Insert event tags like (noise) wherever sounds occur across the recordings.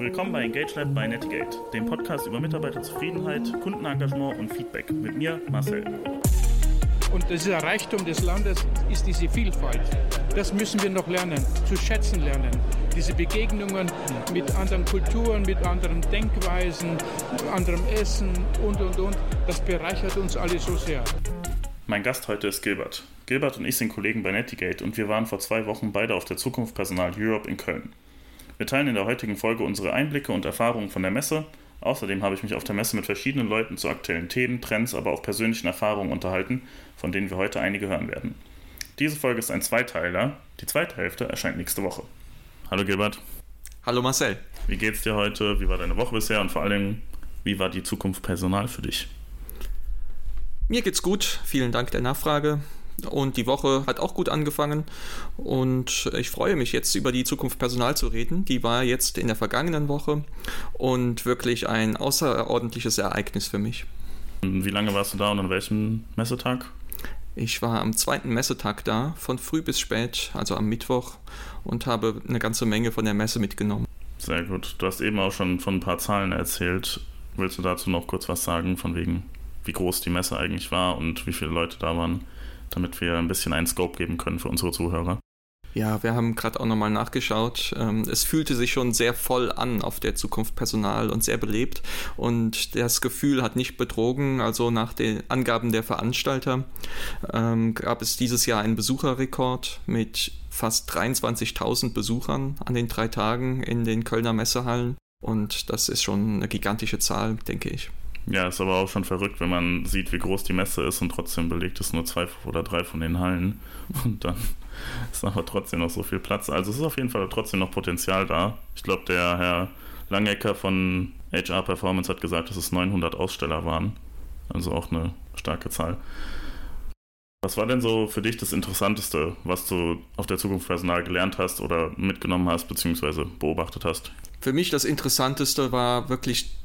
Willkommen bei Engage Lab bei Netigate, dem Podcast über Mitarbeiterzufriedenheit, Kundenengagement und Feedback. Mit mir, Marcel. Und dieser Reichtum des Landes ist diese Vielfalt. Das müssen wir noch lernen, zu schätzen lernen. Diese Begegnungen mit anderen Kulturen, mit anderen Denkweisen, anderem Essen und, und, und, das bereichert uns alle so sehr. Mein Gast heute ist Gilbert. Gilbert und ich sind Kollegen bei Netigate und wir waren vor zwei Wochen beide auf der Zukunft Personal Europe in Köln. Wir teilen in der heutigen Folge unsere Einblicke und Erfahrungen von der Messe. Außerdem habe ich mich auf der Messe mit verschiedenen Leuten zu aktuellen Themen, Trends, aber auch persönlichen Erfahrungen unterhalten, von denen wir heute einige hören werden. Diese Folge ist ein Zweiteiler. Die zweite Hälfte erscheint nächste Woche. Hallo Gilbert. Hallo Marcel. Wie geht's dir heute? Wie war deine Woche bisher? Und vor allem, wie war die Zukunft Personal für dich? Mir geht's gut. Vielen Dank der Nachfrage. Und die Woche hat auch gut angefangen. Und ich freue mich jetzt über die Zukunft Personal zu reden. Die war jetzt in der vergangenen Woche und wirklich ein außerordentliches Ereignis für mich. Wie lange warst du da und an welchem Messetag? Ich war am zweiten Messetag da, von früh bis spät, also am Mittwoch, und habe eine ganze Menge von der Messe mitgenommen. Sehr gut. Du hast eben auch schon von ein paar Zahlen erzählt. Willst du dazu noch kurz was sagen, von wegen, wie groß die Messe eigentlich war und wie viele Leute da waren? Damit wir ein bisschen einen Scope geben können für unsere Zuhörer. Ja, wir haben gerade auch nochmal nachgeschaut. Ähm, es fühlte sich schon sehr voll an auf der Zukunft Personal und sehr belebt. Und das Gefühl hat nicht betrogen. Also nach den Angaben der Veranstalter ähm, gab es dieses Jahr einen Besucherrekord mit fast 23.000 Besuchern an den drei Tagen in den Kölner Messehallen. Und das ist schon eine gigantische Zahl, denke ich. Ja, ist aber auch schon verrückt, wenn man sieht, wie groß die Messe ist und trotzdem belegt es nur zwei oder drei von den Hallen. Und dann (laughs) ist aber trotzdem noch so viel Platz. Also es ist auf jeden Fall trotzdem noch Potenzial da. Ich glaube, der Herr Langecker von HR Performance hat gesagt, dass es 900 Aussteller waren. Also auch eine starke Zahl. Was war denn so für dich das Interessanteste, was du auf der Zukunft Personal gelernt hast oder mitgenommen hast, beziehungsweise beobachtet hast? Für mich das Interessanteste war wirklich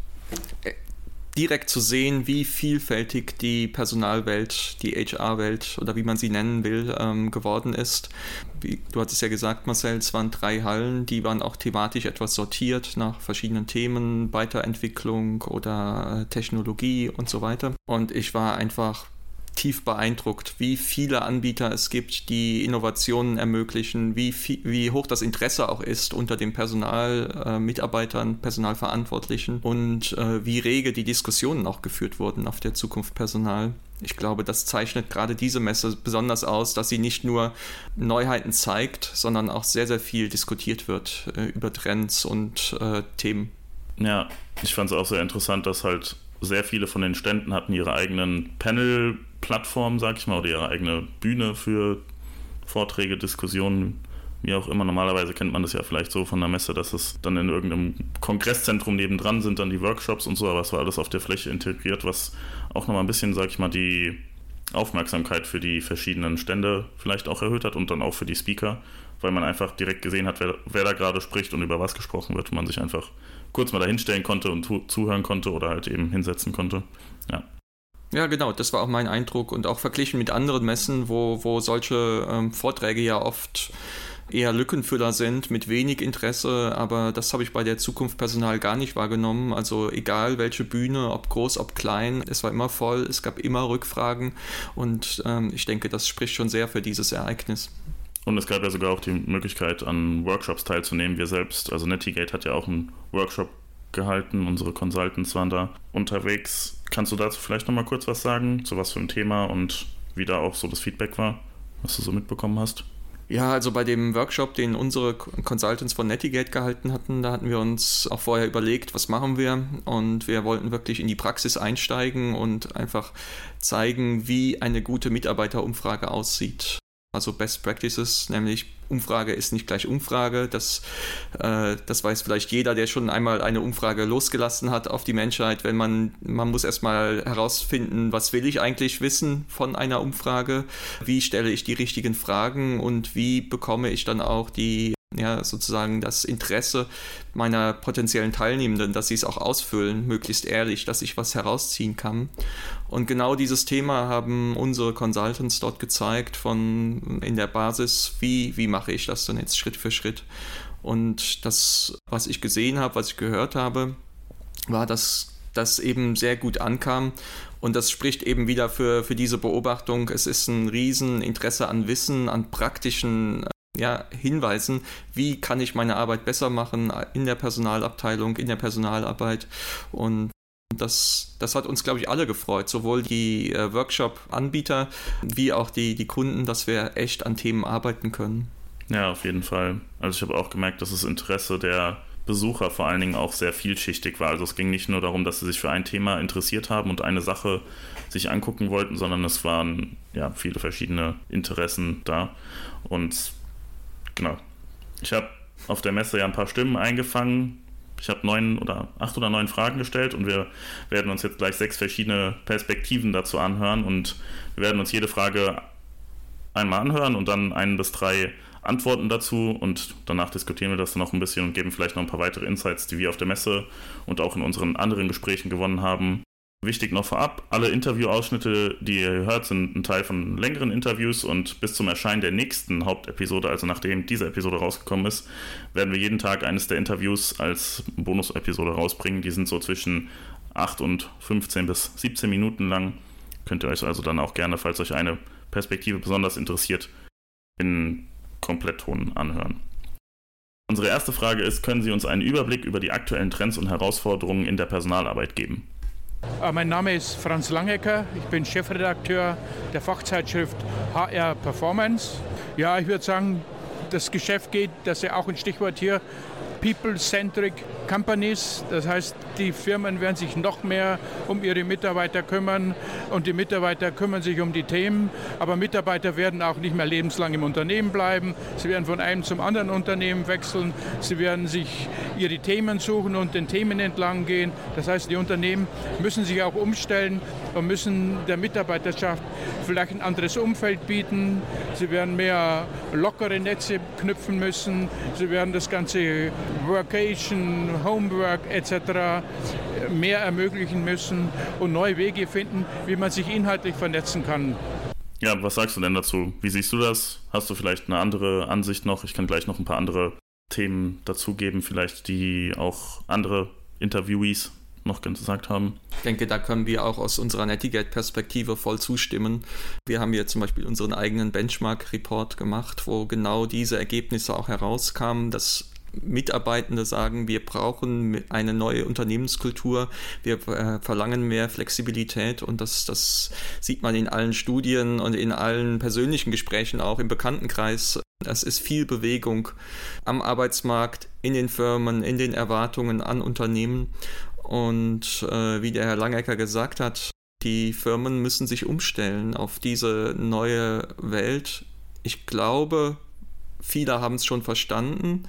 direkt zu sehen, wie vielfältig die Personalwelt, die HR-Welt oder wie man sie nennen will, ähm, geworden ist. Wie, du hattest ja gesagt, Marcel, es waren drei Hallen, die waren auch thematisch etwas sortiert nach verschiedenen Themen, Weiterentwicklung oder äh, Technologie und so weiter. Und ich war einfach tief beeindruckt, wie viele Anbieter es gibt, die Innovationen ermöglichen, wie, viel, wie hoch das Interesse auch ist unter den Personalmitarbeitern, äh, Personalverantwortlichen und äh, wie rege die Diskussionen auch geführt wurden auf der Zukunft Personal. Ich glaube, das zeichnet gerade diese Messe besonders aus, dass sie nicht nur Neuheiten zeigt, sondern auch sehr, sehr viel diskutiert wird äh, über Trends und äh, Themen. Ja, ich fand es auch sehr interessant, dass halt sehr viele von den Ständen hatten ihre eigenen Panel-Plattformen, sag ich mal, oder ihre eigene Bühne für Vorträge, Diskussionen, wie auch immer. Normalerweise kennt man das ja vielleicht so von der Messe, dass es dann in irgendeinem Kongresszentrum nebendran sind, dann die Workshops und so, aber es war alles auf der Fläche integriert, was auch nochmal ein bisschen, sag ich mal, die Aufmerksamkeit für die verschiedenen Stände vielleicht auch erhöht hat und dann auch für die Speaker, weil man einfach direkt gesehen hat, wer, wer da gerade spricht und über was gesprochen wird und man sich einfach kurz mal dahinstellen konnte und zuhören konnte oder halt eben hinsetzen konnte. Ja. Ja, genau, das war auch mein Eindruck und auch verglichen mit anderen Messen, wo, wo solche ähm, Vorträge ja oft eher Lückenfüller sind mit wenig Interesse, aber das habe ich bei der Zukunft Personal gar nicht wahrgenommen. Also egal welche Bühne, ob groß, ob klein, es war immer voll, es gab immer Rückfragen und ähm, ich denke, das spricht schon sehr für dieses Ereignis. Und es gab ja sogar auch die Möglichkeit, an Workshops teilzunehmen. Wir selbst, also Netigate hat ja auch einen Workshop gehalten. Unsere Consultants waren da unterwegs. Kannst du dazu vielleicht nochmal kurz was sagen, zu was für ein Thema und wie da auch so das Feedback war, was du so mitbekommen hast? Ja, also bei dem Workshop, den unsere Consultants von Netigate gehalten hatten, da hatten wir uns auch vorher überlegt, was machen wir und wir wollten wirklich in die Praxis einsteigen und einfach zeigen, wie eine gute Mitarbeiterumfrage aussieht also Best Practices, nämlich Umfrage ist nicht gleich Umfrage. Das, äh, das weiß vielleicht jeder, der schon einmal eine Umfrage losgelassen hat auf die Menschheit. Wenn man, man muss erstmal herausfinden, was will ich eigentlich wissen von einer Umfrage? Wie stelle ich die richtigen Fragen und wie bekomme ich dann auch die ja, sozusagen das Interesse meiner potenziellen Teilnehmenden, dass sie es auch ausfüllen, möglichst ehrlich, dass ich was herausziehen kann. Und genau dieses Thema haben unsere Consultants dort gezeigt, von in der Basis, wie, wie mache ich das denn jetzt Schritt für Schritt. Und das, was ich gesehen habe, was ich gehört habe, war, dass das eben sehr gut ankam. Und das spricht eben wieder für, für diese Beobachtung. Es ist ein Rieseninteresse an Wissen, an praktischen ja, Hinweisen, wie kann ich meine Arbeit besser machen in der Personalabteilung, in der Personalarbeit. Und das, das hat uns, glaube ich, alle gefreut, sowohl die äh, Workshop-Anbieter wie auch die, die Kunden, dass wir echt an Themen arbeiten können. Ja, auf jeden Fall. Also ich habe auch gemerkt, dass das Interesse der Besucher vor allen Dingen auch sehr vielschichtig war. Also es ging nicht nur darum, dass sie sich für ein Thema interessiert haben und eine Sache sich angucken wollten, sondern es waren ja viele verschiedene Interessen da. Und genau. Ich habe auf der Messe ja ein paar Stimmen eingefangen. Ich habe neun oder acht oder neun Fragen gestellt und wir werden uns jetzt gleich sechs verschiedene Perspektiven dazu anhören und wir werden uns jede Frage einmal anhören und dann ein bis drei Antworten dazu und danach diskutieren wir das dann noch ein bisschen und geben vielleicht noch ein paar weitere Insights, die wir auf der Messe und auch in unseren anderen Gesprächen gewonnen haben. Wichtig noch vorab, alle Interviewausschnitte, die ihr hört, sind ein Teil von längeren Interviews und bis zum Erscheinen der nächsten Hauptepisode, also nachdem diese Episode rausgekommen ist, werden wir jeden Tag eines der Interviews als Bonus-Episode rausbringen. Die sind so zwischen 8 und 15 bis 17 Minuten lang. Könnt ihr euch also dann auch gerne, falls euch eine Perspektive besonders interessiert, in Komplettton anhören. Unsere erste Frage ist, können Sie uns einen Überblick über die aktuellen Trends und Herausforderungen in der Personalarbeit geben? Äh, mein Name ist Franz Langecker, ich bin Chefredakteur der Fachzeitschrift HR Performance. Ja, ich würde sagen, das Geschäft geht, das ist ja auch ein Stichwort hier, People-Centric Companies. Das heißt, die Firmen werden sich noch mehr um ihre Mitarbeiter kümmern und die Mitarbeiter kümmern sich um die Themen. Aber Mitarbeiter werden auch nicht mehr lebenslang im Unternehmen bleiben. Sie werden von einem zum anderen Unternehmen wechseln. Sie werden sich ihre Themen suchen und den Themen entlang gehen. Das heißt, die Unternehmen müssen sich auch umstellen und müssen der Mitarbeiterschaft vielleicht ein anderes Umfeld bieten. Sie werden mehr lockere Netze knüpfen müssen. Sie werden das ganze Workation, Homework etc. mehr ermöglichen müssen und neue Wege finden, wie man sich inhaltlich vernetzen kann. Ja, was sagst du denn dazu? Wie siehst du das? Hast du vielleicht eine andere Ansicht noch? Ich kann gleich noch ein paar andere Themen dazugeben, vielleicht die auch andere Interviewees noch gesagt haben. Ich denke, da können wir auch aus unserer Netigate-Perspektive voll zustimmen. Wir haben hier zum Beispiel unseren eigenen Benchmark-Report gemacht, wo genau diese Ergebnisse auch herauskamen, dass Mitarbeitende sagen, wir brauchen eine neue Unternehmenskultur, wir äh, verlangen mehr Flexibilität und das, das sieht man in allen Studien und in allen persönlichen Gesprächen, auch im Bekanntenkreis. Es ist viel Bewegung am Arbeitsmarkt, in den Firmen, in den Erwartungen an Unternehmen. Und äh, wie der Herr Langecker gesagt hat, die Firmen müssen sich umstellen auf diese neue Welt. Ich glaube, viele haben es schon verstanden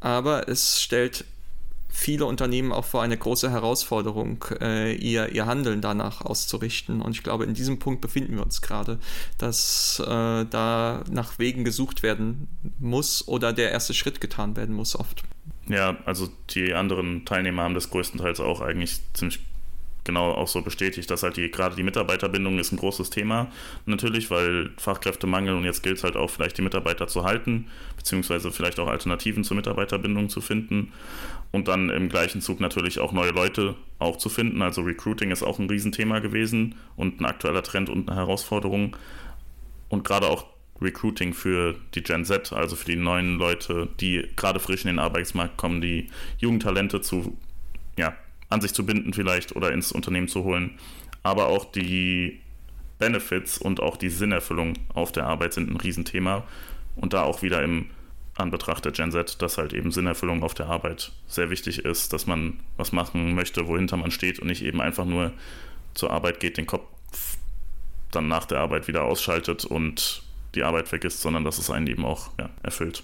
aber es stellt viele Unternehmen auch vor eine große Herausforderung, äh, ihr, ihr Handeln danach auszurichten. Und ich glaube, in diesem Punkt befinden wir uns gerade, dass äh, da nach Wegen gesucht werden muss oder der erste Schritt getan werden muss oft. Ja, also die anderen Teilnehmer haben das größtenteils auch eigentlich ziemlich genau auch so bestätigt, dass halt die, gerade die Mitarbeiterbindung ist ein großes Thema natürlich, weil Fachkräftemangel und jetzt gilt es halt auch vielleicht die Mitarbeiter zu halten, beziehungsweise vielleicht auch Alternativen zur Mitarbeiterbindung zu finden und dann im gleichen Zug natürlich auch neue Leute auch zu finden. Also Recruiting ist auch ein Riesenthema gewesen und ein aktueller Trend und eine Herausforderung und gerade auch Recruiting für die Gen Z, also für die neuen Leute, die gerade frisch in den Arbeitsmarkt kommen, die Jugendtalente zu an sich zu binden vielleicht oder ins Unternehmen zu holen. Aber auch die Benefits und auch die Sinnerfüllung auf der Arbeit sind ein Riesenthema. Und da auch wieder im Anbetracht der Gen Z, dass halt eben Sinnerfüllung auf der Arbeit sehr wichtig ist, dass man was machen möchte, wohinter man steht und nicht eben einfach nur zur Arbeit geht, den Kopf dann nach der Arbeit wieder ausschaltet und die Arbeit vergisst, sondern dass es einen eben auch ja, erfüllt.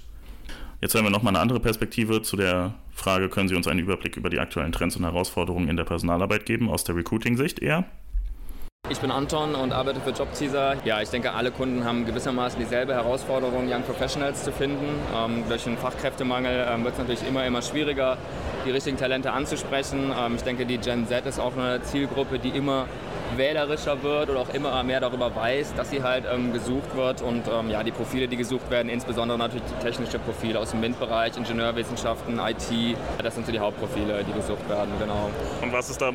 Jetzt hören wir nochmal eine andere Perspektive zu der Frage, können Sie uns einen Überblick über die aktuellen Trends und Herausforderungen in der Personalarbeit geben, aus der Recruiting-Sicht eher? Ich bin Anton und arbeite für JobTeaser. Ja, ich denke, alle Kunden haben gewissermaßen dieselbe Herausforderung, Young Professionals zu finden. Ähm, durch den Fachkräftemangel ähm, wird es natürlich immer, immer schwieriger, die richtigen Talente anzusprechen. Ähm, ich denke, die Gen Z ist auch eine Zielgruppe, die immer wählerischer wird oder auch immer mehr darüber weiß, dass sie halt ähm, gesucht wird. Und ähm, ja, die Profile, die gesucht werden, insbesondere natürlich die technische Profile aus dem MINT-Bereich, Ingenieurwissenschaften, IT, das sind so die Hauptprofile, die gesucht werden, genau. Und was ist da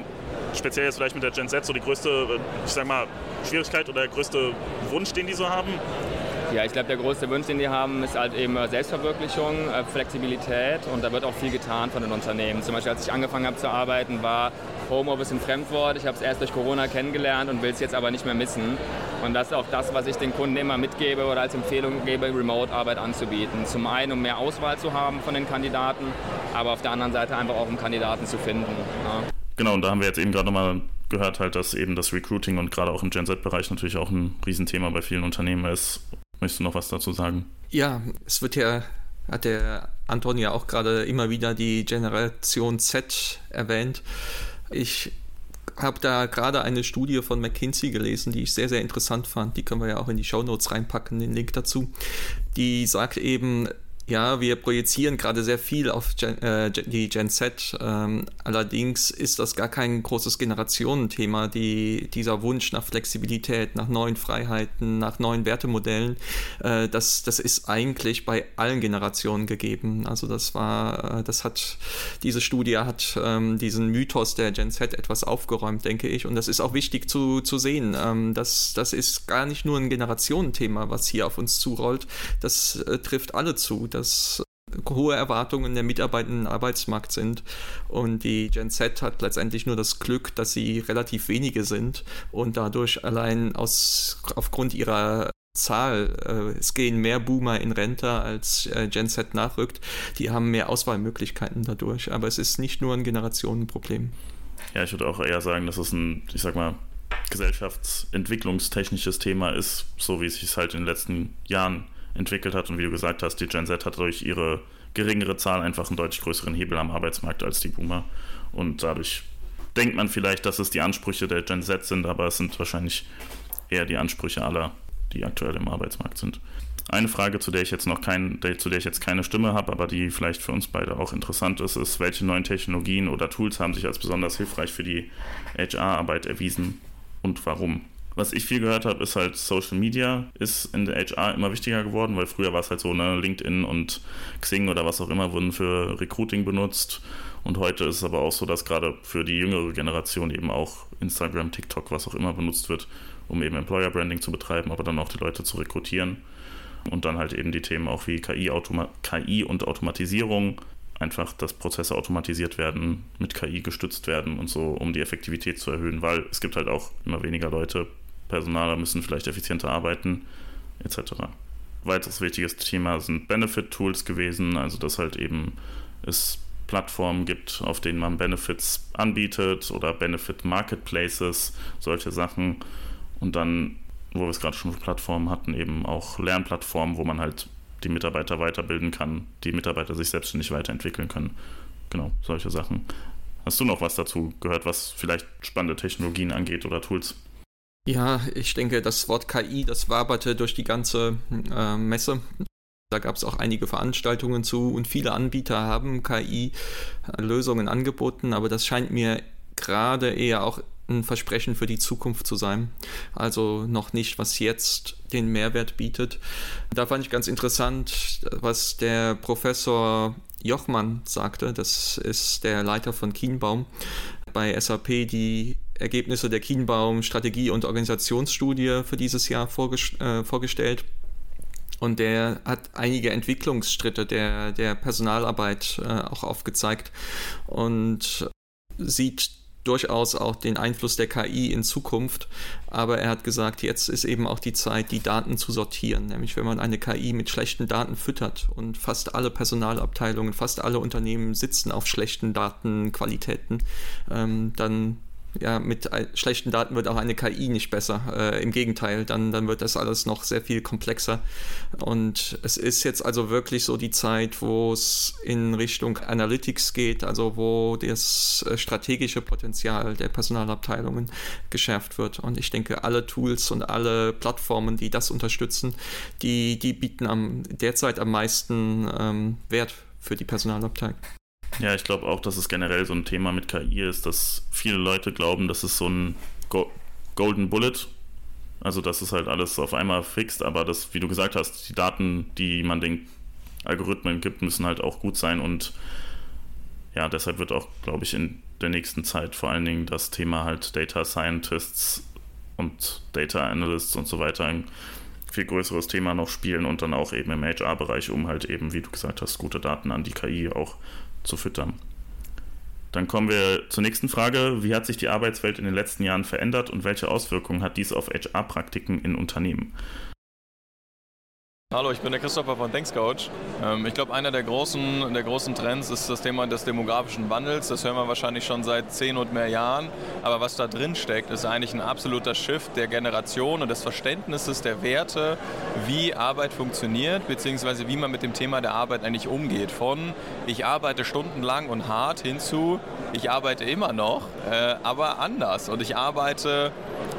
speziell jetzt vielleicht mit der Gen Z so die größte, ich sag mal, Schwierigkeit oder der größte Wunsch, den die so haben? Ja, ich glaube, der größte Wunsch, den die haben, ist halt eben Selbstverwirklichung, äh, Flexibilität und da wird auch viel getan von den Unternehmen. Zum Beispiel, als ich angefangen habe zu arbeiten, war Homeoffice ein Fremdwort. Ich habe es erst durch Corona kennengelernt und will es jetzt aber nicht mehr missen. Und das ist auch das, was ich den Kunden immer mitgebe oder als Empfehlung gebe, Remote-Arbeit anzubieten. Zum einen, um mehr Auswahl zu haben von den Kandidaten, aber auf der anderen Seite einfach auch, um Kandidaten zu finden. Ja. Genau, und da haben wir jetzt eben gerade nochmal gehört, halt, dass eben das Recruiting und gerade auch im Gen Z-Bereich natürlich auch ein Riesenthema bei vielen Unternehmen ist. Möchtest du noch was dazu sagen? Ja, es wird ja, hat der Anton ja auch gerade immer wieder die Generation Z erwähnt. Ich habe da gerade eine Studie von McKinsey gelesen, die ich sehr, sehr interessant fand. Die können wir ja auch in die Show Notes reinpacken, den Link dazu. Die sagt eben, ja, wir projizieren gerade sehr viel auf Gen, äh, die Gen Z. Ähm, allerdings ist das gar kein großes Generationenthema, die, dieser Wunsch nach Flexibilität, nach neuen Freiheiten, nach neuen Wertemodellen. Äh, das, das ist eigentlich bei allen Generationen gegeben. Also das war, äh, das hat, diese Studie hat ähm, diesen Mythos der Gen Z etwas aufgeräumt, denke ich. Und das ist auch wichtig zu, zu sehen. Ähm, das, das ist gar nicht nur ein Generationenthema, was hier auf uns zurollt. Das äh, trifft alle zu. Das dass hohe Erwartungen der Mitarbeiter im Arbeitsmarkt sind. Und die Gen Z hat letztendlich nur das Glück, dass sie relativ wenige sind und dadurch allein aus, aufgrund ihrer Zahl, äh, es gehen mehr Boomer in Rente als äh, Gen Z nachrückt, die haben mehr Auswahlmöglichkeiten dadurch. Aber es ist nicht nur ein Generationenproblem. Ja, ich würde auch eher sagen, dass es ein, ich sag mal, gesellschaftsentwicklungstechnisches Thema ist, so wie es sich halt in den letzten Jahren entwickelt hat. Und wie du gesagt hast, die Gen Z hat durch ihre geringere Zahl einfach einen deutlich größeren Hebel am Arbeitsmarkt als die Boomer. Und dadurch denkt man vielleicht, dass es die Ansprüche der Gen Z sind, aber es sind wahrscheinlich eher die Ansprüche aller, die aktuell im Arbeitsmarkt sind. Eine Frage, zu der ich jetzt noch kein, zu der ich jetzt keine Stimme habe, aber die vielleicht für uns beide auch interessant ist, ist, welche neuen Technologien oder Tools haben sich als besonders hilfreich für die HR-Arbeit erwiesen und warum? Was ich viel gehört habe, ist halt Social Media ist in der HR immer wichtiger geworden, weil früher war es halt so, ne, LinkedIn und Xing oder was auch immer wurden für Recruiting benutzt. Und heute ist es aber auch so, dass gerade für die jüngere Generation eben auch Instagram, TikTok, was auch immer benutzt wird, um eben Employer Branding zu betreiben, aber dann auch die Leute zu rekrutieren. Und dann halt eben die Themen auch wie KI, Automa KI und Automatisierung, einfach, dass Prozesse automatisiert werden, mit KI gestützt werden und so, um die Effektivität zu erhöhen, weil es gibt halt auch immer weniger Leute Personaler müssen vielleicht effizienter arbeiten, etc. Weiteres wichtiges Thema sind Benefit-Tools gewesen, also dass halt eben es Plattformen gibt, auf denen man Benefits anbietet oder Benefit-Marketplaces, solche Sachen. Und dann, wo wir es gerade schon für Plattformen hatten, eben auch Lernplattformen, wo man halt die Mitarbeiter weiterbilden kann, die Mitarbeiter sich selbstständig weiterentwickeln können. Genau, solche Sachen. Hast du noch was dazu gehört, was vielleicht spannende Technologien angeht oder Tools? Ja, ich denke, das Wort KI, das waberte durch die ganze äh, Messe. Da gab es auch einige Veranstaltungen zu und viele Anbieter haben KI-Lösungen angeboten, aber das scheint mir gerade eher auch ein Versprechen für die Zukunft zu sein. Also noch nicht, was jetzt den Mehrwert bietet. Da fand ich ganz interessant, was der Professor Jochmann sagte. Das ist der Leiter von Kienbaum bei SAP, die Ergebnisse der Kienbaum Strategie- und Organisationsstudie für dieses Jahr vorges äh, vorgestellt. Und der hat einige Entwicklungsschritte der, der Personalarbeit äh, auch aufgezeigt und sieht durchaus auch den Einfluss der KI in Zukunft. Aber er hat gesagt, jetzt ist eben auch die Zeit, die Daten zu sortieren. Nämlich wenn man eine KI mit schlechten Daten füttert und fast alle Personalabteilungen, fast alle Unternehmen sitzen auf schlechten Datenqualitäten, ähm, dann ja, mit schlechten Daten wird auch eine KI nicht besser. Äh, Im Gegenteil, dann, dann wird das alles noch sehr viel komplexer. Und es ist jetzt also wirklich so die Zeit, wo es in Richtung Analytics geht, also wo das äh, strategische Potenzial der Personalabteilungen geschärft wird. Und ich denke, alle Tools und alle Plattformen, die das unterstützen, die, die bieten am, derzeit am meisten ähm, Wert für die Personalabteilung. Ja, ich glaube auch, dass es generell so ein Thema mit KI ist, dass viele Leute glauben, dass es so ein Golden Bullet. Also das ist halt alles auf einmal fixt, aber das, wie du gesagt hast, die Daten, die man den Algorithmen gibt, müssen halt auch gut sein und ja, deshalb wird auch, glaube ich, in der nächsten Zeit vor allen Dingen das Thema halt Data Scientists und Data Analysts und so weiter ein viel größeres Thema noch spielen und dann auch eben im HR-Bereich, um halt eben, wie du gesagt hast, gute Daten an die KI auch zu füttern. Dann kommen wir zur nächsten Frage. Wie hat sich die Arbeitswelt in den letzten Jahren verändert und welche Auswirkungen hat dies auf HR-Praktiken in Unternehmen? Hallo, ich bin der Christopher von ThanksCoach. Ähm, ich glaube, einer der großen, der großen Trends ist das Thema des demografischen Wandels. Das hören wir wahrscheinlich schon seit zehn und mehr Jahren. Aber was da drin steckt, ist eigentlich ein absoluter Shift der Generation und des Verständnisses der Werte, wie Arbeit funktioniert, beziehungsweise wie man mit dem Thema der Arbeit eigentlich umgeht. Von ich arbeite stundenlang und hart hinzu, ich arbeite immer noch, äh, aber anders. Und ich arbeite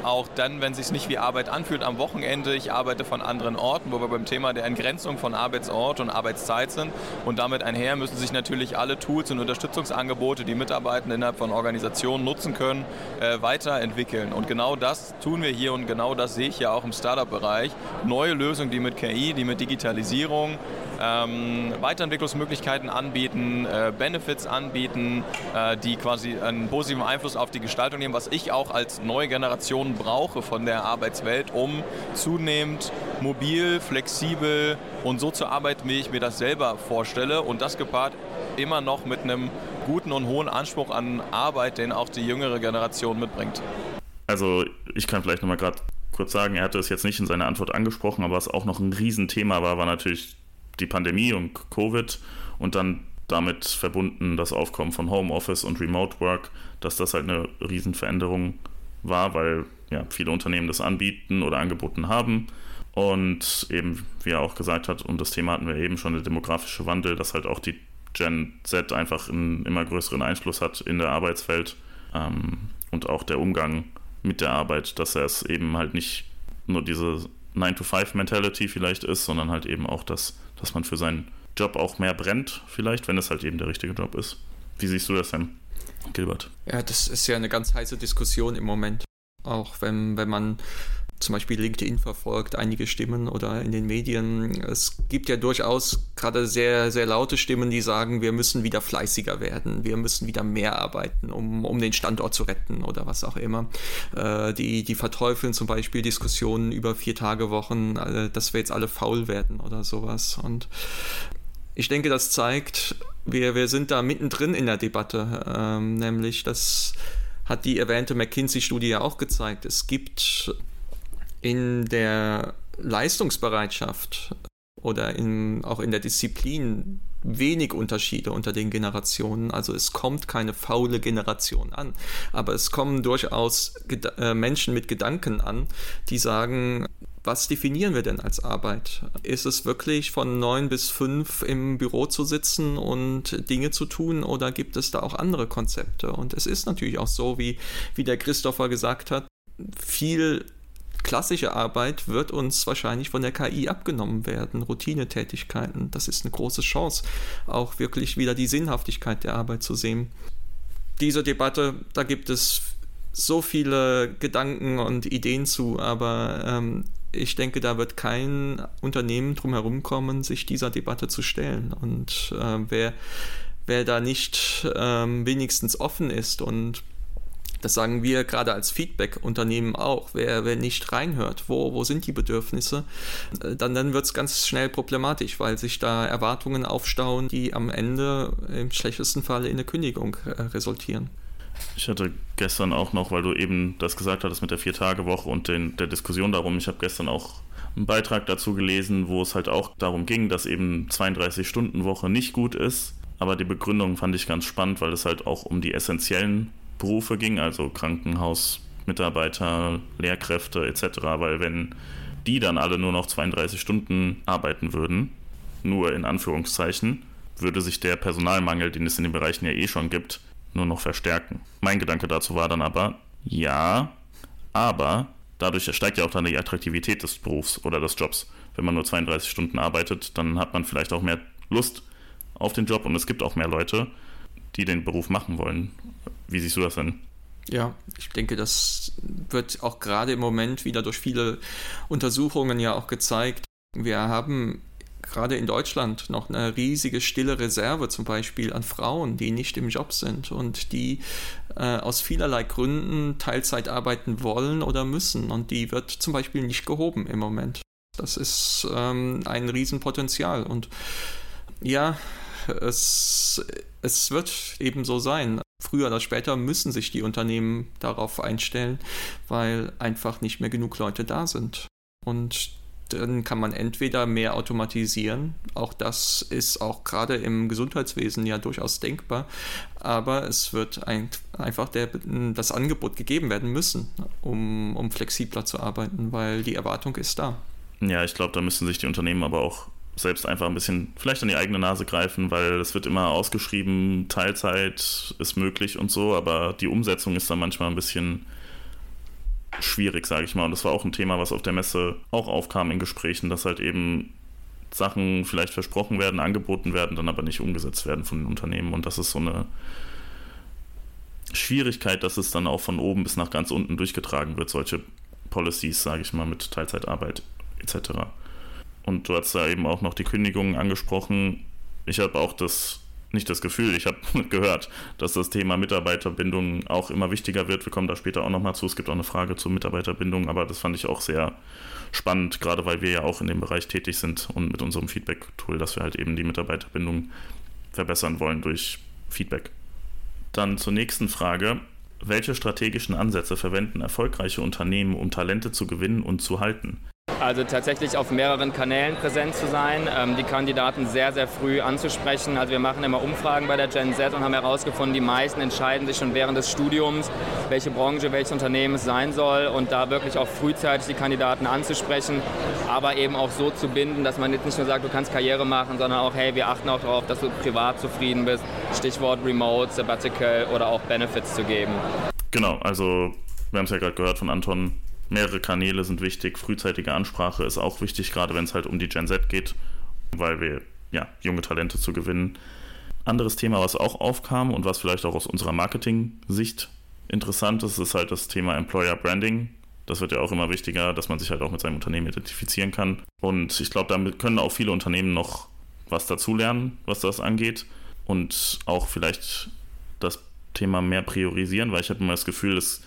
auch dann, wenn es sich nicht wie Arbeit anfühlt, am Wochenende. Ich arbeite von anderen Orten, wo wir beim Thema der Entgrenzung von Arbeitsort und Arbeitszeit sind. Und damit einher müssen sich natürlich alle Tools und Unterstützungsangebote, die Mitarbeitende innerhalb von Organisationen nutzen können, äh, weiterentwickeln. Und genau das tun wir hier und genau das sehe ich ja auch im Startup-Bereich. Neue Lösungen, die mit KI, die mit Digitalisierung ähm, Weiterentwicklungsmöglichkeiten anbieten, äh, Benefits anbieten, äh, die quasi einen positiven Einfluss auf die Gestaltung nehmen, was ich auch als neue Generation brauche von der Arbeitswelt, um zunehmend mobil, flexibel und so zu arbeiten, wie ich mir das selber vorstelle. Und das gepaart immer noch mit einem guten und hohen Anspruch an Arbeit, den auch die jüngere Generation mitbringt. Also ich kann vielleicht nochmal gerade kurz sagen, er hatte es jetzt nicht in seiner Antwort angesprochen, aber was auch noch ein Riesenthema war, war natürlich die Pandemie und Covid und dann damit verbunden das Aufkommen von Homeoffice und Remote Work, dass das halt eine Riesenveränderung war, weil ja, viele Unternehmen das anbieten oder angeboten haben. Und eben, wie er auch gesagt hat, und das Thema hatten wir eben schon, der demografische Wandel, dass halt auch die Gen Z einfach einen immer größeren Einfluss hat in der Arbeitswelt ähm, und auch der Umgang mit der Arbeit, dass er es eben halt nicht nur diese 9-to-5-Mentality vielleicht ist, sondern halt eben auch, dass, dass man für seinen Job auch mehr brennt, vielleicht, wenn es halt eben der richtige Job ist. Wie siehst du das denn, Gilbert? Ja, das ist ja eine ganz heiße Diskussion im Moment. Auch wenn, wenn man zum Beispiel LinkedIn verfolgt, einige Stimmen oder in den Medien. Es gibt ja durchaus gerade sehr, sehr laute Stimmen, die sagen, wir müssen wieder fleißiger werden, wir müssen wieder mehr arbeiten, um, um den Standort zu retten oder was auch immer. Äh, die, die verteufeln zum Beispiel Diskussionen über Vier-Tage-Wochen, äh, dass wir jetzt alle faul werden oder sowas. Und ich denke, das zeigt, wir, wir sind da mittendrin in der Debatte, ähm, nämlich das hat die erwähnte McKinsey-Studie ja auch gezeigt. Es gibt in der Leistungsbereitschaft oder in, auch in der Disziplin wenig Unterschiede unter den Generationen. Also es kommt keine faule Generation an, aber es kommen durchaus Geda äh, Menschen mit Gedanken an, die sagen, was definieren wir denn als Arbeit? Ist es wirklich von neun bis fünf im Büro zu sitzen und Dinge zu tun oder gibt es da auch andere Konzepte? Und es ist natürlich auch so, wie, wie der Christopher gesagt hat, viel klassische Arbeit wird uns wahrscheinlich von der KI abgenommen werden, Routinetätigkeiten. Das ist eine große Chance, auch wirklich wieder die Sinnhaftigkeit der Arbeit zu sehen. Diese Debatte, da gibt es so viele Gedanken und Ideen zu, aber ähm, ich denke, da wird kein Unternehmen drum herum kommen, sich dieser Debatte zu stellen. Und äh, wer, wer da nicht ähm, wenigstens offen ist und das sagen wir gerade als Feedback-Unternehmen auch. Wer, wer nicht reinhört, wo, wo sind die Bedürfnisse, äh, dann, dann wird es ganz schnell problematisch, weil sich da Erwartungen aufstauen, die am Ende im schlechtesten Fall in eine Kündigung äh, resultieren. Ich hatte gestern auch noch, weil du eben das gesagt hattest mit der Vier-Tage-Woche und den, der Diskussion darum, ich habe gestern auch einen Beitrag dazu gelesen, wo es halt auch darum ging, dass eben 32-Stunden-Woche nicht gut ist. Aber die Begründung fand ich ganz spannend, weil es halt auch um die essentiellen Berufe ging, also Krankenhausmitarbeiter, Lehrkräfte etc., weil wenn die dann alle nur noch 32 Stunden arbeiten würden, nur in Anführungszeichen, würde sich der Personalmangel, den es in den Bereichen ja eh schon gibt, nur noch verstärken. Mein Gedanke dazu war dann aber, ja, aber dadurch steigt ja auch dann die Attraktivität des Berufs oder des Jobs. Wenn man nur 32 Stunden arbeitet, dann hat man vielleicht auch mehr Lust auf den Job und es gibt auch mehr Leute, die den Beruf machen wollen. Wie siehst du das denn? Ja, ich denke, das wird auch gerade im Moment wieder durch viele Untersuchungen ja auch gezeigt. Wir haben gerade in Deutschland noch eine riesige stille Reserve zum Beispiel an Frauen, die nicht im Job sind und die äh, aus vielerlei Gründen Teilzeit arbeiten wollen oder müssen. Und die wird zum Beispiel nicht gehoben im Moment. Das ist ähm, ein Riesenpotenzial. Und ja, es, es wird eben so sein. Früher oder später müssen sich die Unternehmen darauf einstellen, weil einfach nicht mehr genug Leute da sind. Und dann kann man entweder mehr automatisieren, auch das ist auch gerade im Gesundheitswesen ja durchaus denkbar, aber es wird ein, einfach der, das Angebot gegeben werden müssen, um, um flexibler zu arbeiten, weil die Erwartung ist da. Ja, ich glaube, da müssen sich die Unternehmen aber auch selbst einfach ein bisschen vielleicht an die eigene Nase greifen, weil es wird immer ausgeschrieben, Teilzeit ist möglich und so, aber die Umsetzung ist dann manchmal ein bisschen schwierig, sage ich mal. Und das war auch ein Thema, was auf der Messe auch aufkam in Gesprächen, dass halt eben Sachen vielleicht versprochen werden, angeboten werden, dann aber nicht umgesetzt werden von den Unternehmen. Und das ist so eine Schwierigkeit, dass es dann auch von oben bis nach ganz unten durchgetragen wird, solche Policies, sage ich mal, mit Teilzeitarbeit etc. Und du hast da eben auch noch die Kündigungen angesprochen. Ich habe auch das, nicht das Gefühl, ich habe (laughs) gehört, dass das Thema Mitarbeiterbindung auch immer wichtiger wird. Wir kommen da später auch nochmal zu. Es gibt auch eine Frage zur Mitarbeiterbindung, aber das fand ich auch sehr spannend, gerade weil wir ja auch in dem Bereich tätig sind und mit unserem Feedback-Tool, dass wir halt eben die Mitarbeiterbindung verbessern wollen durch Feedback. Dann zur nächsten Frage. Welche strategischen Ansätze verwenden erfolgreiche Unternehmen, um Talente zu gewinnen und zu halten? Also tatsächlich auf mehreren Kanälen präsent zu sein, ähm, die Kandidaten sehr, sehr früh anzusprechen. Also wir machen immer Umfragen bei der Gen Z und haben herausgefunden, die meisten entscheiden sich schon während des Studiums, welche Branche, welches Unternehmen es sein soll und da wirklich auch frühzeitig die Kandidaten anzusprechen, aber eben auch so zu binden, dass man jetzt nicht nur sagt, du kannst Karriere machen, sondern auch, hey, wir achten auch darauf, dass du privat zufrieden bist. Stichwort Remote, Sabbatical oder auch Benefits zu geben. Genau, also wir haben es ja gerade gehört von Anton, mehrere Kanäle sind wichtig, frühzeitige Ansprache ist auch wichtig, gerade wenn es halt um die Gen Z geht, weil wir ja junge Talente zu gewinnen. Anderes Thema, was auch aufkam und was vielleicht auch aus unserer Marketing-Sicht interessant ist, ist halt das Thema Employer Branding. Das wird ja auch immer wichtiger, dass man sich halt auch mit seinem Unternehmen identifizieren kann. Und ich glaube, damit können auch viele Unternehmen noch was dazulernen, was das angeht. Und auch vielleicht das Thema mehr priorisieren, weil ich habe immer das Gefühl, dass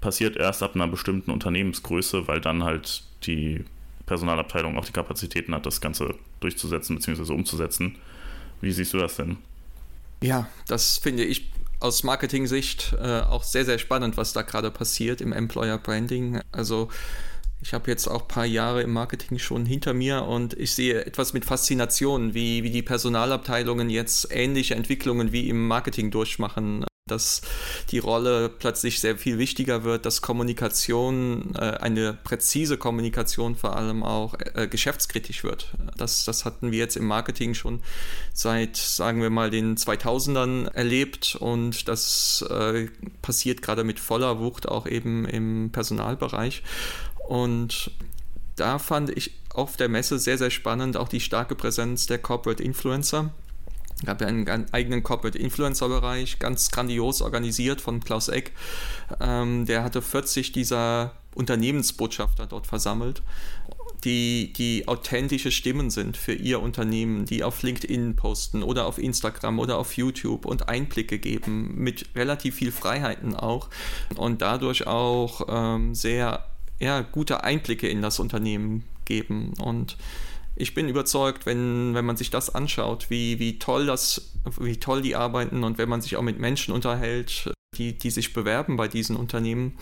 passiert erst ab einer bestimmten Unternehmensgröße, weil dann halt die Personalabteilung auch die Kapazitäten hat, das Ganze durchzusetzen bzw. umzusetzen. Wie siehst du das denn? Ja, das finde ich aus Marketing-Sicht äh, auch sehr, sehr spannend, was da gerade passiert im Employer Branding. Also ich habe jetzt auch ein paar Jahre im Marketing schon hinter mir und ich sehe etwas mit Faszination, wie, wie die Personalabteilungen jetzt ähnliche Entwicklungen wie im Marketing durchmachen dass die Rolle plötzlich sehr viel wichtiger wird, dass Kommunikation, äh, eine präzise Kommunikation vor allem auch äh, geschäftskritisch wird. Das, das hatten wir jetzt im Marketing schon seit, sagen wir mal, den 2000ern erlebt und das äh, passiert gerade mit voller Wucht auch eben im Personalbereich. Und da fand ich auf der Messe sehr, sehr spannend auch die starke Präsenz der Corporate Influencer gab ja einen, eigenen Corporate Influencer Bereich, ganz grandios organisiert von Klaus Eck. Ähm, der hatte 40 dieser Unternehmensbotschafter dort versammelt, die, die authentische Stimmen sind für ihr Unternehmen, die auf LinkedIn posten oder auf Instagram oder auf YouTube und Einblicke geben, mit relativ viel Freiheiten auch und dadurch auch ähm, sehr ja, gute Einblicke in das Unternehmen geben und ich bin überzeugt, wenn, wenn man sich das anschaut, wie, wie toll das, wie toll die arbeiten und wenn man sich auch mit Menschen unterhält, die, die sich bewerben bei diesen Unternehmen,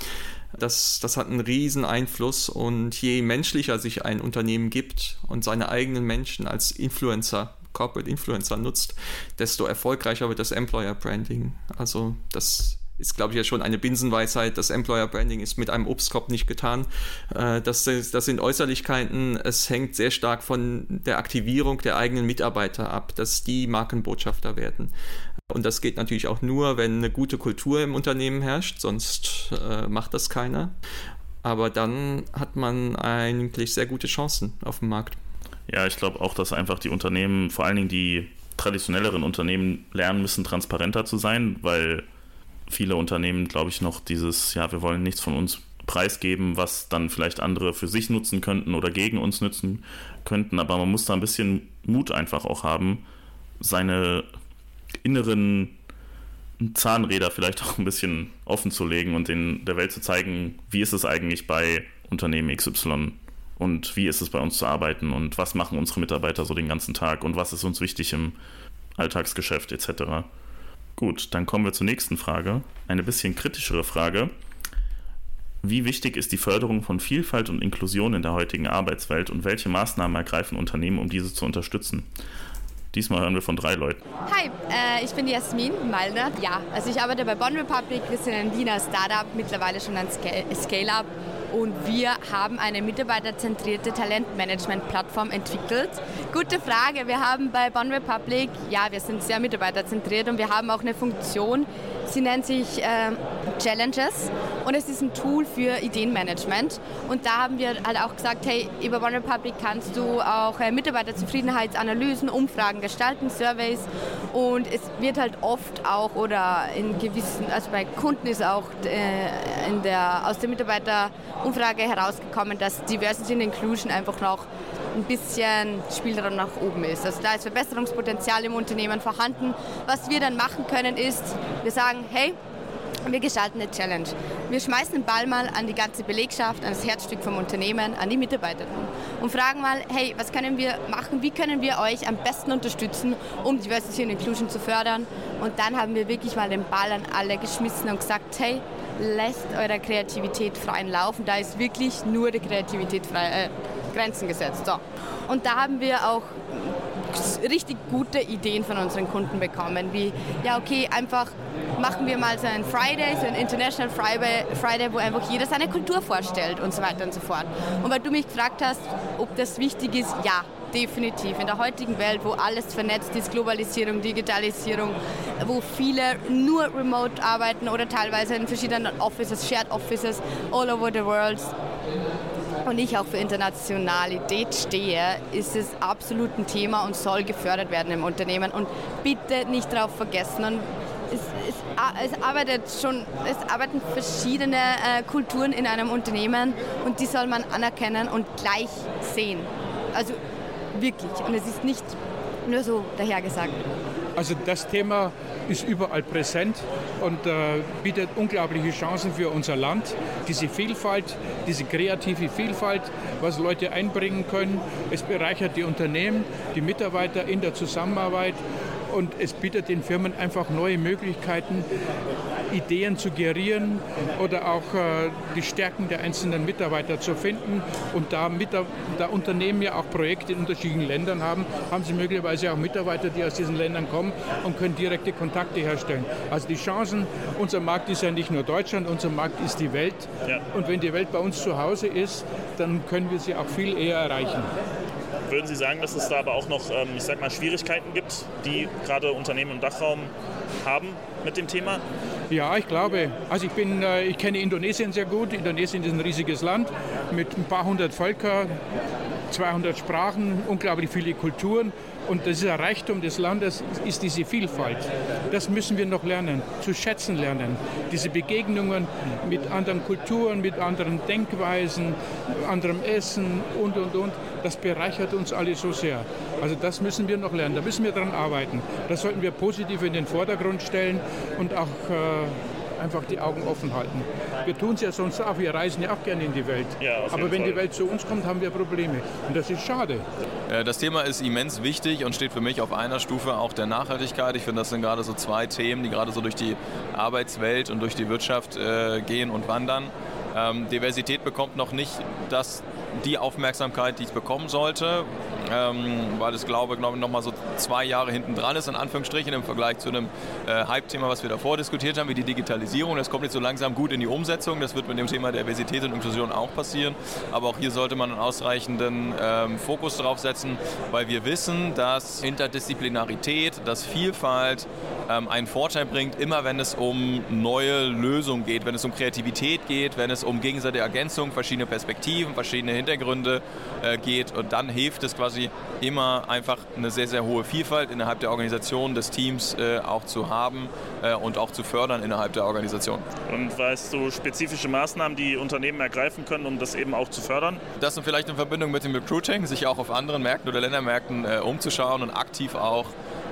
das, das hat einen riesen Einfluss und je menschlicher sich ein Unternehmen gibt und seine eigenen Menschen als Influencer, Corporate Influencer nutzt, desto erfolgreicher wird das Employer Branding. Also das ist, glaube ich, ja schon eine Binsenweisheit. Das Employer Branding ist mit einem Obstkorb nicht getan. Äh, das, das sind Äußerlichkeiten. Es hängt sehr stark von der Aktivierung der eigenen Mitarbeiter ab, dass die Markenbotschafter werden. Und das geht natürlich auch nur, wenn eine gute Kultur im Unternehmen herrscht, sonst äh, macht das keiner. Aber dann hat man eigentlich sehr gute Chancen auf dem Markt. Ja, ich glaube auch, dass einfach die Unternehmen, vor allen Dingen die traditionelleren Unternehmen, lernen müssen, transparenter zu sein, weil viele Unternehmen, glaube ich, noch dieses, ja, wir wollen nichts von uns preisgeben, was dann vielleicht andere für sich nutzen könnten oder gegen uns nutzen könnten. Aber man muss da ein bisschen Mut einfach auch haben, seine inneren Zahnräder vielleicht (laughs) auch ein bisschen offen zu legen und den, der Welt zu zeigen, wie ist es eigentlich bei Unternehmen XY und wie ist es bei uns zu arbeiten und was machen unsere Mitarbeiter so den ganzen Tag und was ist uns wichtig im Alltagsgeschäft etc. Gut, dann kommen wir zur nächsten Frage. Eine bisschen kritischere Frage. Wie wichtig ist die Förderung von Vielfalt und Inklusion in der heutigen Arbeitswelt und welche Maßnahmen ergreifen Unternehmen, um diese zu unterstützen? Diesmal hören wir von drei Leuten. Hi, äh, ich bin Jasmin Malner. Ja, also ich arbeite bei Bonn Republic. Wir sind ein Wiener Startup, mittlerweile schon ein Scale-Up. Und wir haben eine mitarbeiterzentrierte Talentmanagement-Plattform entwickelt. Gute Frage. Wir haben bei Bonn Republic, ja, wir sind sehr mitarbeiterzentriert und wir haben auch eine Funktion, Sie nennt sich äh, Challenges und es ist ein Tool für Ideenmanagement. Und da haben wir halt auch gesagt, hey, über One Republic kannst du auch äh, Mitarbeiterzufriedenheitsanalysen, Umfragen gestalten, Surveys. Und es wird halt oft auch oder in gewissen, also bei Kunden ist auch äh, in der, aus der Mitarbeiterumfrage herausgekommen, dass Diversity and Inclusion einfach noch ein bisschen Spielraum nach oben ist. Also da ist Verbesserungspotenzial im Unternehmen vorhanden. Was wir dann machen können ist, wir sagen, hey, wir gestalten eine Challenge. Wir schmeißen den Ball mal an die ganze Belegschaft, an das Herzstück vom Unternehmen, an die Mitarbeiter und fragen mal, hey, was können wir machen, wie können wir euch am besten unterstützen, um Diversity und Inclusion zu fördern. Und dann haben wir wirklich mal den Ball an alle geschmissen und gesagt, hey, lasst eurer Kreativität freien Laufen. Da ist wirklich nur die Kreativität frei, äh, Grenzen gesetzt. So. Und da haben wir auch richtig gute Ideen von unseren Kunden bekommen, wie, ja okay, einfach machen wir mal so ein Friday, so ein International Friday, Friday, wo einfach jeder seine Kultur vorstellt und so weiter und so fort. Und weil du mich gefragt hast, ob das wichtig ist, ja, definitiv. In der heutigen Welt, wo alles vernetzt ist, Globalisierung, Digitalisierung, wo viele nur remote arbeiten oder teilweise in verschiedenen Offices, Shared Offices all over the world, und ich auch für Internationalität stehe, ist es absolut ein Thema und soll gefördert werden im Unternehmen. Und bitte nicht darauf vergessen. Und es, es, es, arbeitet schon, es arbeiten verschiedene äh, Kulturen in einem Unternehmen und die soll man anerkennen und gleich sehen. Also wirklich. Und es ist nicht nur so dahergesagt. Also das Thema ist überall präsent und äh, bietet unglaubliche Chancen für unser Land. Diese Vielfalt, diese kreative Vielfalt, was Leute einbringen können. Es bereichert die Unternehmen, die Mitarbeiter in der Zusammenarbeit und es bietet den Firmen einfach neue Möglichkeiten, Ideen zu gerieren oder auch äh, die Stärken der einzelnen Mitarbeiter zu finden. Und da, da Unternehmen ja auch Projekte in unterschiedlichen Ländern haben, haben sie möglicherweise auch Mitarbeiter, die aus diesen Ländern kommen und können direkte Kontakte herstellen. Also die Chancen, unser Markt ist ja nicht nur Deutschland, unser Markt ist die Welt. Ja. Und wenn die Welt bei uns zu Hause ist, dann können wir sie auch viel eher erreichen. Würden Sie sagen, dass es da aber auch noch, ähm, ich sag mal, Schwierigkeiten gibt, die gerade Unternehmen im Dachraum haben mit dem Thema? Ja, ich glaube. Also ich bin, äh, ich kenne Indonesien sehr gut. Indonesien ist ein riesiges Land mit ein paar hundert Völkern, 200 Sprachen, unglaublich viele Kulturen. Und dieser Reichtum des Landes ist diese Vielfalt. Das müssen wir noch lernen, zu schätzen lernen. Diese Begegnungen mit anderen Kulturen, mit anderen Denkweisen, anderem Essen und, und, und, das bereichert uns alle so sehr. Also das müssen wir noch lernen, da müssen wir daran arbeiten. Das sollten wir positiv in den Vordergrund stellen und auch äh, einfach die Augen offen halten. Wir tun es ja sonst auch, wir reisen ja auch gerne in die Welt. Ja, Aber wenn Fall. die Welt zu uns kommt, haben wir Probleme. Und das ist schade. Das Thema ist immens wichtig und steht für mich auf einer Stufe auch der Nachhaltigkeit. Ich finde, das sind gerade so zwei Themen, die gerade so durch die Arbeitswelt und durch die Wirtschaft äh, gehen und wandern. Ähm, Diversität bekommt noch nicht das die Aufmerksamkeit, die es bekommen sollte, ähm, weil es, glaube, ich, noch mal so zwei Jahre hinten dran ist, in Anführungsstrichen, im Vergleich zu einem äh, Hype-Thema, was wir davor diskutiert haben, wie die Digitalisierung. Das kommt jetzt so langsam gut in die Umsetzung. Das wird mit dem Thema Diversität und Inklusion auch passieren. Aber auch hier sollte man einen ausreichenden ähm, Fokus drauf setzen, weil wir wissen, dass Interdisziplinarität, dass Vielfalt ähm, einen Vorteil bringt, immer wenn es um neue Lösungen geht, wenn es um Kreativität geht, wenn es um gegenseitige Ergänzung, verschiedene Perspektiven, verschiedene Hintergründe äh, geht. Und dann hilft es quasi quasi immer einfach eine sehr, sehr hohe Vielfalt innerhalb der Organisation, des Teams äh, auch zu haben äh, und auch zu fördern innerhalb der Organisation. Und weißt du spezifische Maßnahmen, die Unternehmen ergreifen können, um das eben auch zu fördern? Das sind vielleicht in Verbindung mit dem Recruiting, sich auch auf anderen Märkten oder Ländermärkten äh, umzuschauen und aktiv auch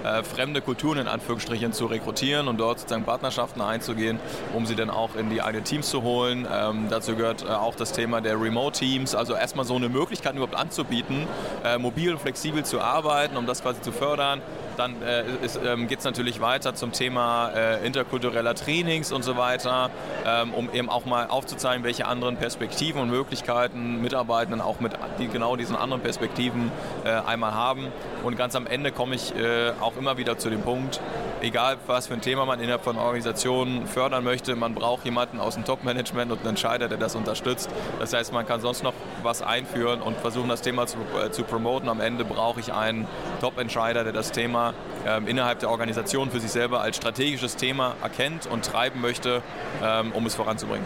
äh, fremde Kulturen in Anführungsstrichen zu rekrutieren und dort sozusagen Partnerschaften einzugehen, um sie dann auch in die eigenen Teams zu holen. Ähm, dazu gehört äh, auch das Thema der Remote-Teams, also erstmal so eine Möglichkeit überhaupt anzubieten, äh, mobil und flexibel zu arbeiten, um das quasi zu fördern. Dann äh, ähm, geht es natürlich weiter zum Thema äh, interkultureller Trainings und so weiter, ähm, um eben auch mal aufzuzeigen, welche anderen Perspektiven und Möglichkeiten Mitarbeitenden auch mit die, genau diesen anderen Perspektiven äh, einmal haben. Und ganz am Ende komme ich äh, auch immer wieder zu dem Punkt, egal was für ein Thema man innerhalb von Organisationen fördern möchte, man braucht jemanden aus dem Top-Management und einen Entscheider, der das unterstützt. Das heißt, man kann sonst noch was einführen und versuchen, das Thema zu, äh, zu promoten. Am Ende brauche ich einen Top-Entscheider, der das Thema ähm, innerhalb der Organisation für sich selber als strategisches Thema erkennt und treiben möchte, ähm, um es voranzubringen.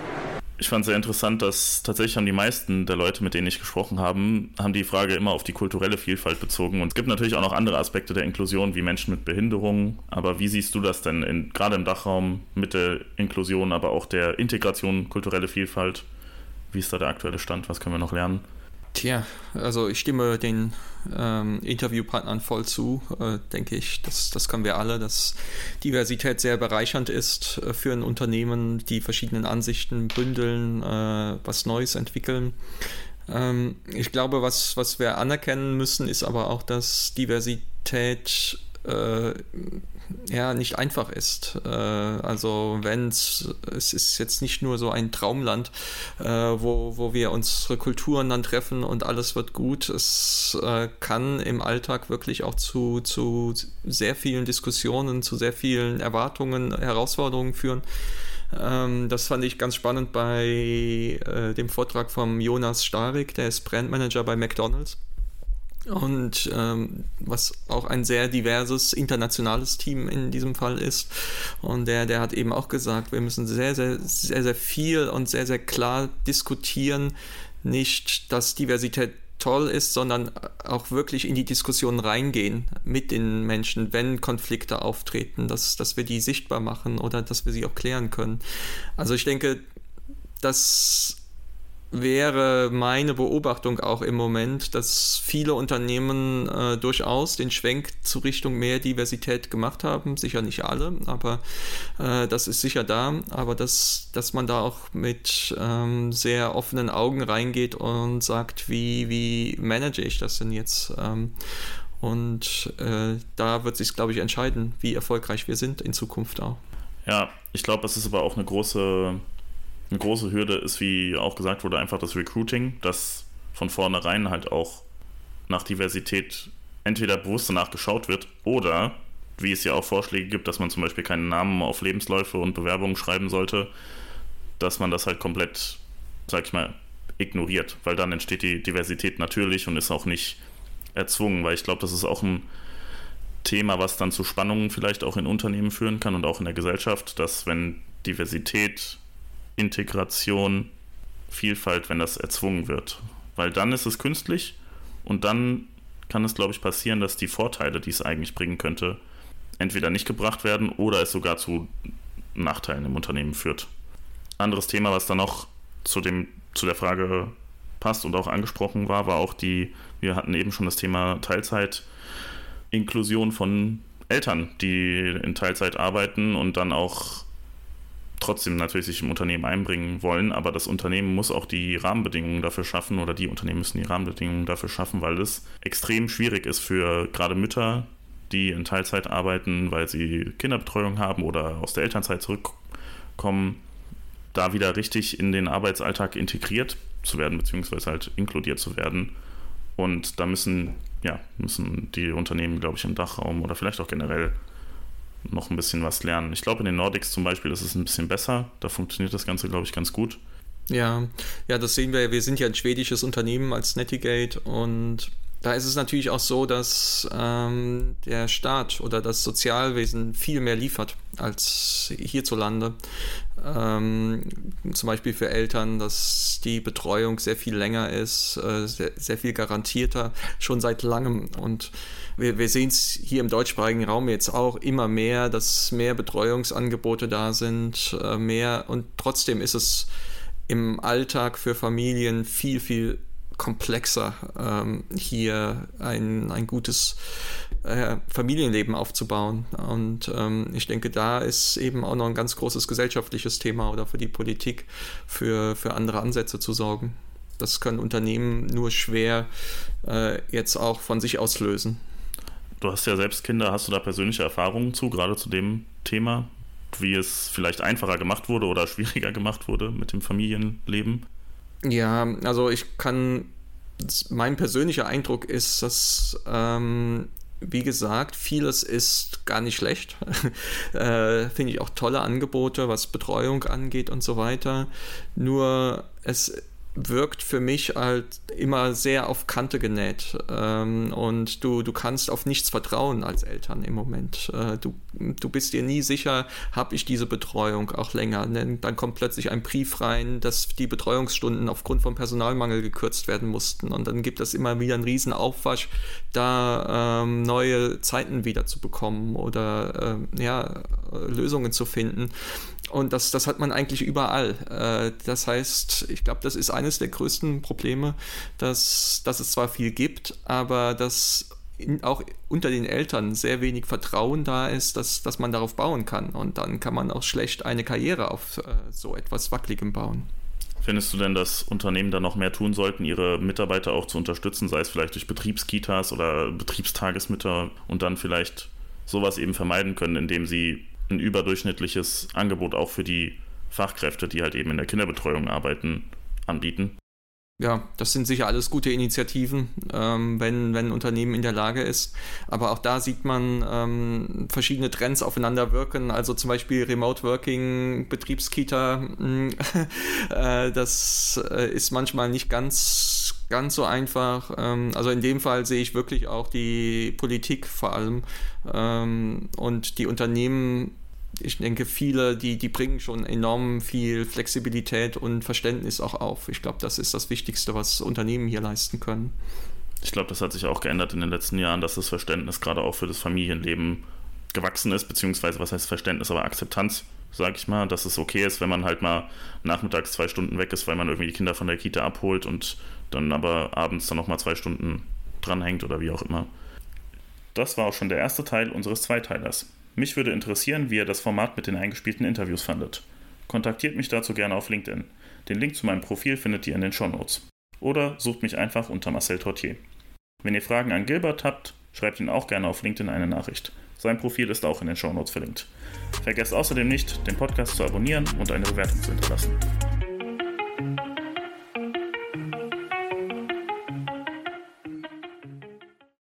Ich fand sehr interessant, dass tatsächlich haben die meisten der Leute, mit denen ich gesprochen habe, haben die Frage immer auf die kulturelle Vielfalt bezogen. Und es gibt natürlich auch noch andere Aspekte der Inklusion, wie Menschen mit Behinderungen. Aber wie siehst du das denn in, gerade im Dachraum mit der Inklusion, aber auch der Integration, kulturelle Vielfalt? Wie ist da der aktuelle Stand? Was können wir noch lernen? Tja, also ich stimme den ähm, Interviewpartnern voll zu, äh, denke ich. Das, das können wir alle, dass Diversität sehr bereichernd ist äh, für ein Unternehmen, die verschiedenen Ansichten bündeln, äh, was Neues entwickeln. Ähm, ich glaube, was, was wir anerkennen müssen, ist aber auch, dass Diversität äh, ja nicht einfach ist. Äh, also wenn es ist jetzt nicht nur so ein Traumland, äh, wo, wo wir unsere Kulturen dann treffen und alles wird gut. Es äh, kann im Alltag wirklich auch zu, zu sehr vielen Diskussionen, zu sehr vielen Erwartungen, Herausforderungen führen. Ähm, das fand ich ganz spannend bei äh, dem Vortrag von Jonas Starik, der ist Brandmanager bei McDonald's und ähm, was auch ein sehr diverses internationales Team in diesem Fall ist. Und der, der hat eben auch gesagt, wir müssen sehr, sehr, sehr, sehr viel und sehr, sehr klar diskutieren. Nicht, dass Diversität toll ist, sondern auch wirklich in die Diskussion reingehen mit den Menschen, wenn Konflikte auftreten, dass, dass wir die sichtbar machen oder dass wir sie auch klären können. Also ich denke, dass wäre meine Beobachtung auch im Moment, dass viele Unternehmen äh, durchaus den Schwenk zu Richtung mehr Diversität gemacht haben. Sicher nicht alle, aber äh, das ist sicher da. Aber dass, dass man da auch mit ähm, sehr offenen Augen reingeht und sagt, wie, wie manage ich das denn jetzt? Ähm, und äh, da wird sich, glaube ich, entscheiden, wie erfolgreich wir sind in Zukunft auch. Ja, ich glaube, es ist aber auch eine große eine große Hürde ist, wie auch gesagt wurde, einfach das Recruiting, dass von vornherein halt auch nach Diversität entweder bewusst danach geschaut wird oder, wie es ja auch Vorschläge gibt, dass man zum Beispiel keinen Namen auf Lebensläufe und Bewerbungen schreiben sollte, dass man das halt komplett, sag ich mal, ignoriert, weil dann entsteht die Diversität natürlich und ist auch nicht erzwungen, weil ich glaube, das ist auch ein Thema, was dann zu Spannungen vielleicht auch in Unternehmen führen kann und auch in der Gesellschaft, dass wenn Diversität Integration, Vielfalt, wenn das erzwungen wird. Weil dann ist es künstlich und dann kann es, glaube ich, passieren, dass die Vorteile, die es eigentlich bringen könnte, entweder nicht gebracht werden oder es sogar zu Nachteilen im Unternehmen führt. Anderes Thema, was dann noch zu, dem, zu der Frage passt und auch angesprochen war, war auch die, wir hatten eben schon das Thema Teilzeit, Inklusion von Eltern, die in Teilzeit arbeiten und dann auch trotzdem natürlich sich im Unternehmen einbringen wollen, aber das Unternehmen muss auch die Rahmenbedingungen dafür schaffen oder die Unternehmen müssen die Rahmenbedingungen dafür schaffen, weil es extrem schwierig ist für gerade Mütter, die in Teilzeit arbeiten, weil sie Kinderbetreuung haben oder aus der Elternzeit zurückkommen, da wieder richtig in den Arbeitsalltag integriert zu werden, beziehungsweise halt inkludiert zu werden. Und da müssen, ja, müssen die Unternehmen, glaube ich, im Dachraum oder vielleicht auch generell noch ein bisschen was lernen. Ich glaube, in den Nordics zum Beispiel ist es ein bisschen besser. Da funktioniert das Ganze, glaube ich, ganz gut. Ja, ja, das sehen wir. Wir sind ja ein schwedisches Unternehmen als Netigate und da ist es natürlich auch so, dass ähm, der Staat oder das Sozialwesen viel mehr liefert als hierzulande. Ähm, zum Beispiel für Eltern, dass die Betreuung sehr viel länger ist, äh, sehr, sehr, viel garantierter, schon seit langem. Und wir, wir sehen es hier im deutschsprachigen Raum jetzt auch immer mehr, dass mehr Betreuungsangebote da sind, äh, mehr und trotzdem ist es im Alltag für Familien viel, viel komplexer, ähm, hier ein, ein gutes äh, Familienleben aufzubauen. Und ähm, ich denke, da ist eben auch noch ein ganz großes gesellschaftliches Thema oder für die Politik für, für andere Ansätze zu sorgen. Das können Unternehmen nur schwer äh, jetzt auch von sich aus lösen. Du hast ja selbst Kinder, hast du da persönliche Erfahrungen zu, gerade zu dem Thema, wie es vielleicht einfacher gemacht wurde oder (laughs) schwieriger gemacht wurde mit dem Familienleben? Ja, also ich kann, mein persönlicher Eindruck ist, dass, ähm, wie gesagt, vieles ist gar nicht schlecht. (laughs) äh, Finde ich auch tolle Angebote, was Betreuung angeht und so weiter. Nur es wirkt für mich halt immer sehr auf Kante genäht. Ähm, und du, du kannst auf nichts vertrauen als Eltern im Moment. Äh, du, du bist dir nie sicher, habe ich diese Betreuung auch länger. Denn dann kommt plötzlich ein Brief rein, dass die Betreuungsstunden aufgrund von Personalmangel gekürzt werden mussten. Und dann gibt es immer wieder einen riesen Aufwasch, da ähm, neue Zeiten wieder zu bekommen oder äh, ja, Lösungen zu finden. Und das, das hat man eigentlich überall. Äh, das heißt, ich glaube, das ist eines der größten Probleme, dass, dass es zwar viel gibt, aber dass in, auch unter den Eltern sehr wenig Vertrauen da ist, dass, dass man darauf bauen kann. Und dann kann man auch schlecht eine Karriere auf äh, so etwas Wackeligem bauen. Findest du denn, dass Unternehmen da noch mehr tun sollten, ihre Mitarbeiter auch zu unterstützen, sei es vielleicht durch Betriebskitas oder Betriebstagesmütter und dann vielleicht sowas eben vermeiden können, indem sie ein überdurchschnittliches Angebot auch für die Fachkräfte, die halt eben in der Kinderbetreuung arbeiten, anbieten. Ja, das sind sicher alles gute Initiativen, ähm, wenn, wenn ein Unternehmen in der Lage ist. Aber auch da sieht man ähm, verschiedene Trends aufeinander wirken. Also zum Beispiel Remote Working, Betriebskita, (laughs) äh, das äh, ist manchmal nicht ganz, ganz so einfach. Ähm, also in dem Fall sehe ich wirklich auch die Politik vor allem ähm, und die Unternehmen ich denke, viele, die, die bringen schon enorm viel Flexibilität und Verständnis auch auf. Ich glaube, das ist das Wichtigste, was Unternehmen hier leisten können. Ich glaube, das hat sich auch geändert in den letzten Jahren, dass das Verständnis gerade auch für das Familienleben gewachsen ist, beziehungsweise was heißt Verständnis, aber Akzeptanz, sage ich mal, dass es okay ist, wenn man halt mal nachmittags zwei Stunden weg ist, weil man irgendwie die Kinder von der Kita abholt und dann aber abends dann nochmal zwei Stunden dranhängt oder wie auch immer. Das war auch schon der erste Teil unseres Zweiteilers. Mich würde interessieren, wie ihr das Format mit den eingespielten Interviews fandet. Kontaktiert mich dazu gerne auf LinkedIn. Den Link zu meinem Profil findet ihr in den Shownotes. Oder sucht mich einfach unter Marcel Tortier. Wenn ihr Fragen an Gilbert habt, schreibt ihn auch gerne auf LinkedIn eine Nachricht. Sein Profil ist auch in den Shownotes verlinkt. Vergesst außerdem nicht, den Podcast zu abonnieren und eine Bewertung zu hinterlassen.